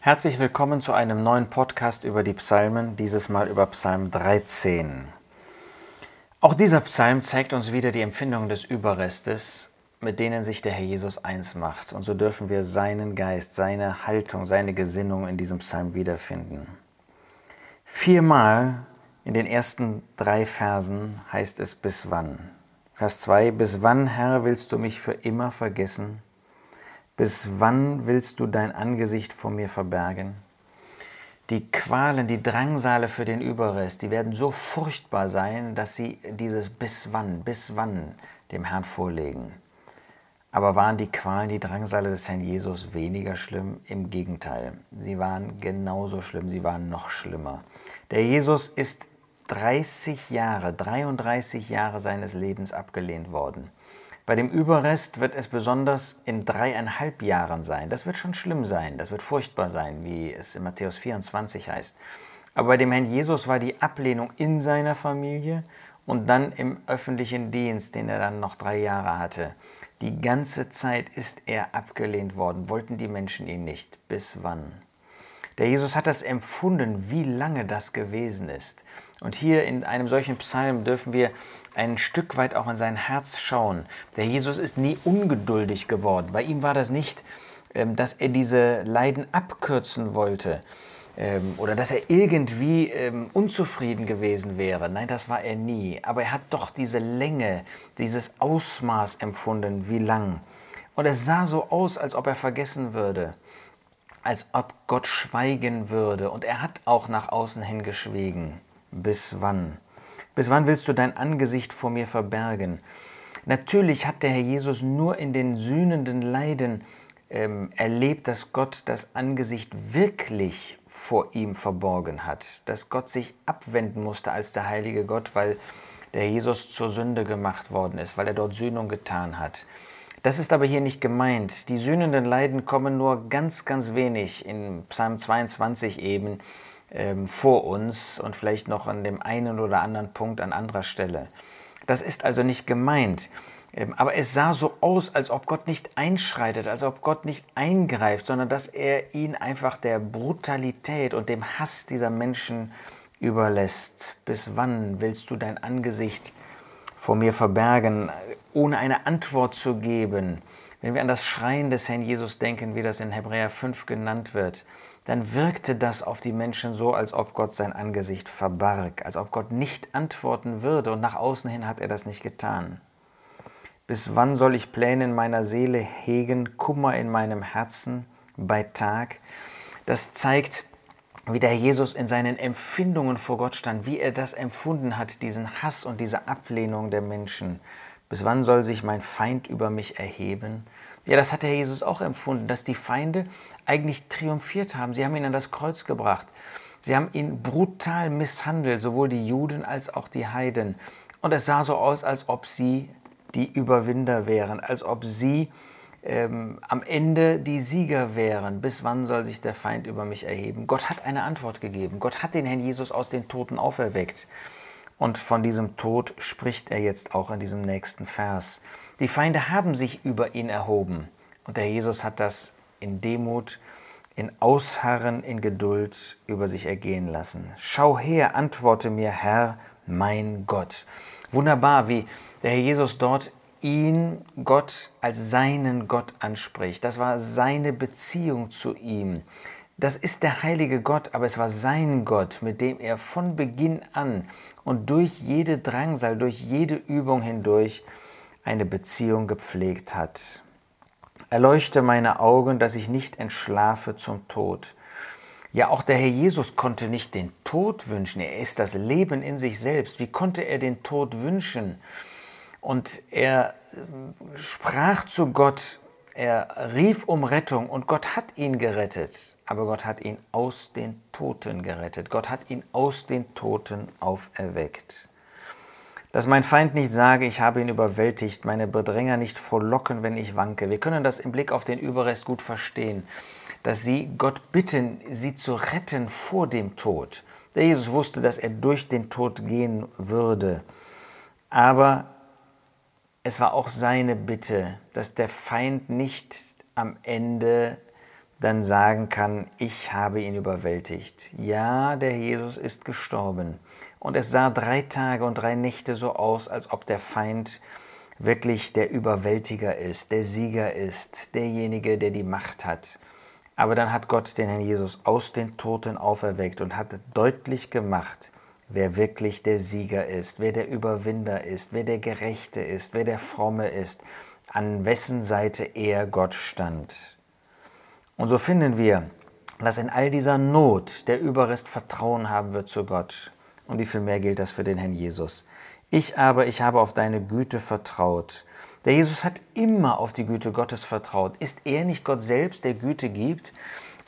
Herzlich willkommen zu einem neuen Podcast über die Psalmen, dieses Mal über Psalm 13. Auch dieser Psalm zeigt uns wieder die Empfindungen des Überrestes, mit denen sich der Herr Jesus eins macht. Und so dürfen wir seinen Geist, seine Haltung, seine Gesinnung in diesem Psalm wiederfinden. Viermal in den ersten drei Versen heißt es bis wann. Vers 2, bis wann, Herr, willst du mich für immer vergessen? Bis wann willst du dein Angesicht vor mir verbergen? Die Qualen, die Drangsale für den Überrest, die werden so furchtbar sein, dass sie dieses bis wann, bis wann dem Herrn vorlegen. Aber waren die Qualen, die Drangsale des Herrn Jesus weniger schlimm? Im Gegenteil, sie waren genauso schlimm, sie waren noch schlimmer. Der Jesus ist 30 Jahre, 33 Jahre seines Lebens abgelehnt worden. Bei dem Überrest wird es besonders in dreieinhalb Jahren sein. Das wird schon schlimm sein, das wird furchtbar sein, wie es in Matthäus 24 heißt. Aber bei dem Herrn Jesus war die Ablehnung in seiner Familie und dann im öffentlichen Dienst, den er dann noch drei Jahre hatte. Die ganze Zeit ist er abgelehnt worden, wollten die Menschen ihn nicht. Bis wann? Der Jesus hat das empfunden, wie lange das gewesen ist. Und hier in einem solchen Psalm dürfen wir ein Stück weit auch in sein Herz schauen. Der Jesus ist nie ungeduldig geworden. Bei ihm war das nicht, ähm, dass er diese Leiden abkürzen wollte ähm, oder dass er irgendwie ähm, unzufrieden gewesen wäre. Nein, das war er nie. Aber er hat doch diese Länge, dieses Ausmaß empfunden, wie lang. Und es sah so aus, als ob er vergessen würde, als ob Gott schweigen würde. Und er hat auch nach außen hin geschwiegen. Bis wann? Bis wann willst du dein Angesicht vor mir verbergen? Natürlich hat der Herr Jesus nur in den sühnenden Leiden ähm, erlebt, dass Gott das Angesicht wirklich vor ihm verborgen hat, dass Gott sich abwenden musste als der heilige Gott, weil der Jesus zur Sünde gemacht worden ist, weil er dort Sühnung getan hat. Das ist aber hier nicht gemeint. Die sühnenden Leiden kommen nur ganz, ganz wenig in Psalm 22 eben ähm, vor uns und vielleicht noch an dem einen oder anderen Punkt an anderer Stelle. Das ist also nicht gemeint. Ähm, aber es sah so aus, als ob Gott nicht einschreitet, als ob Gott nicht eingreift, sondern dass er ihn einfach der Brutalität und dem Hass dieser Menschen überlässt. Bis wann willst du dein Angesicht vor mir verbergen, ohne eine Antwort zu geben? Wenn wir an das Schreien des Herrn Jesus denken, wie das in Hebräer 5 genannt wird, dann wirkte das auf die Menschen so, als ob Gott sein Angesicht verbarg, als ob Gott nicht antworten würde und nach außen hin hat er das nicht getan. Bis wann soll ich Pläne in meiner Seele hegen, Kummer in meinem Herzen bei Tag? Das zeigt, wie der Jesus in seinen Empfindungen vor Gott stand, wie er das empfunden hat, diesen Hass und diese Ablehnung der Menschen. Bis wann soll sich mein Feind über mich erheben? Ja, das hat der Jesus auch empfunden, dass die Feinde eigentlich triumphiert haben. Sie haben ihn an das Kreuz gebracht. Sie haben ihn brutal misshandelt, sowohl die Juden als auch die Heiden. Und es sah so aus, als ob sie die Überwinder wären, als ob sie ähm, am Ende die Sieger wären. Bis wann soll sich der Feind über mich erheben? Gott hat eine Antwort gegeben. Gott hat den Herrn Jesus aus den Toten auferweckt. Und von diesem Tod spricht er jetzt auch in diesem nächsten Vers. Die Feinde haben sich über ihn erhoben. Und der Jesus hat das in Demut, in Ausharren, in Geduld über sich ergehen lassen. Schau her, antworte mir, Herr, mein Gott. Wunderbar, wie der Herr Jesus dort ihn, Gott, als seinen Gott anspricht. Das war seine Beziehung zu ihm. Das ist der heilige Gott, aber es war sein Gott, mit dem er von Beginn an und durch jede Drangsal, durch jede Übung hindurch eine Beziehung gepflegt hat. Erleuchte meine Augen, dass ich nicht entschlafe zum Tod. Ja, auch der Herr Jesus konnte nicht den Tod wünschen. Er ist das Leben in sich selbst. Wie konnte er den Tod wünschen? Und er äh, sprach zu Gott, er rief um Rettung und Gott hat ihn gerettet. Aber Gott hat ihn aus den Toten gerettet. Gott hat ihn aus den Toten auferweckt. Dass mein Feind nicht sage, ich habe ihn überwältigt, meine Bedränger nicht frohlocken, wenn ich wanke. Wir können das im Blick auf den Überrest gut verstehen, dass sie Gott bitten, sie zu retten vor dem Tod. Der Jesus wusste, dass er durch den Tod gehen würde. Aber es war auch seine Bitte, dass der Feind nicht am Ende dann sagen kann, ich habe ihn überwältigt. Ja, der Jesus ist gestorben. Und es sah drei Tage und drei Nächte so aus, als ob der Feind wirklich der Überwältiger ist, der Sieger ist, derjenige, der die Macht hat. Aber dann hat Gott den Herrn Jesus aus den Toten auferweckt und hat deutlich gemacht, wer wirklich der Sieger ist, wer der Überwinder ist, wer der Gerechte ist, wer der Fromme ist, an wessen Seite er Gott stand. Und so finden wir, dass in all dieser Not der Überrest Vertrauen haben wird zu Gott. Und wie viel mehr gilt das für den Herrn Jesus? Ich aber, ich habe auf deine Güte vertraut. Der Jesus hat immer auf die Güte Gottes vertraut. Ist er nicht Gott selbst, der Güte gibt?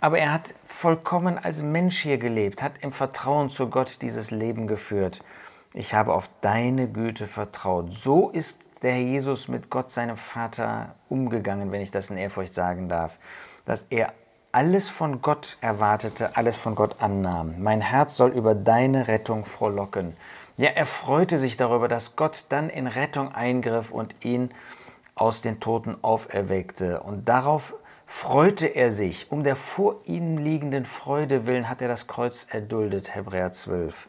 Aber er hat vollkommen als Mensch hier gelebt, hat im Vertrauen zu Gott dieses Leben geführt. Ich habe auf deine Güte vertraut. So ist der Herr Jesus mit Gott, seinem Vater, umgegangen, wenn ich das in Ehrfurcht sagen darf. Dass er alles von Gott erwartete, alles von Gott annahm. Mein Herz soll über deine Rettung frohlocken. Ja, er freute sich darüber, dass Gott dann in Rettung eingriff und ihn aus den Toten auferweckte. Und darauf freute er sich. Um der vor ihm liegenden Freude willen hat er das Kreuz erduldet, Hebräer 12.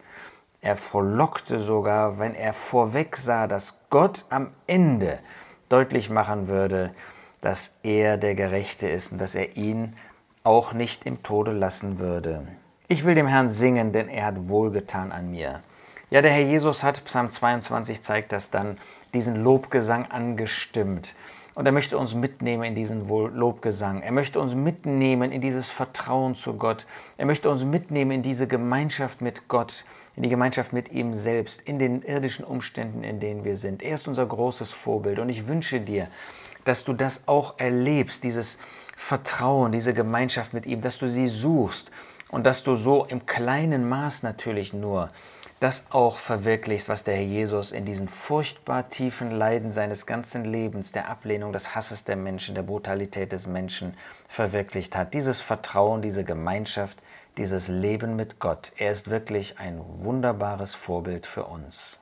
Er frohlockte sogar, wenn er vorweg sah, dass Gott am Ende deutlich machen würde, dass er der Gerechte ist und dass er ihn auch nicht im Tode lassen würde. Ich will dem Herrn singen, denn er hat wohlgetan an mir. Ja, der Herr Jesus hat, Psalm 22 zeigt das dann, diesen Lobgesang angestimmt. Und er möchte uns mitnehmen in diesen Lobgesang. Er möchte uns mitnehmen in dieses Vertrauen zu Gott. Er möchte uns mitnehmen in diese Gemeinschaft mit Gott, in die Gemeinschaft mit ihm selbst, in den irdischen Umständen, in denen wir sind. Er ist unser großes Vorbild. Und ich wünsche dir, dass du das auch erlebst, dieses Vertrauen, diese Gemeinschaft mit ihm, dass du sie suchst und dass du so im kleinen Maß natürlich nur das auch verwirklichst, was der Herr Jesus in diesen furchtbar tiefen Leiden seines ganzen Lebens, der Ablehnung des Hasses der Menschen, der Brutalität des Menschen verwirklicht hat. Dieses Vertrauen, diese Gemeinschaft, dieses Leben mit Gott. Er ist wirklich ein wunderbares Vorbild für uns.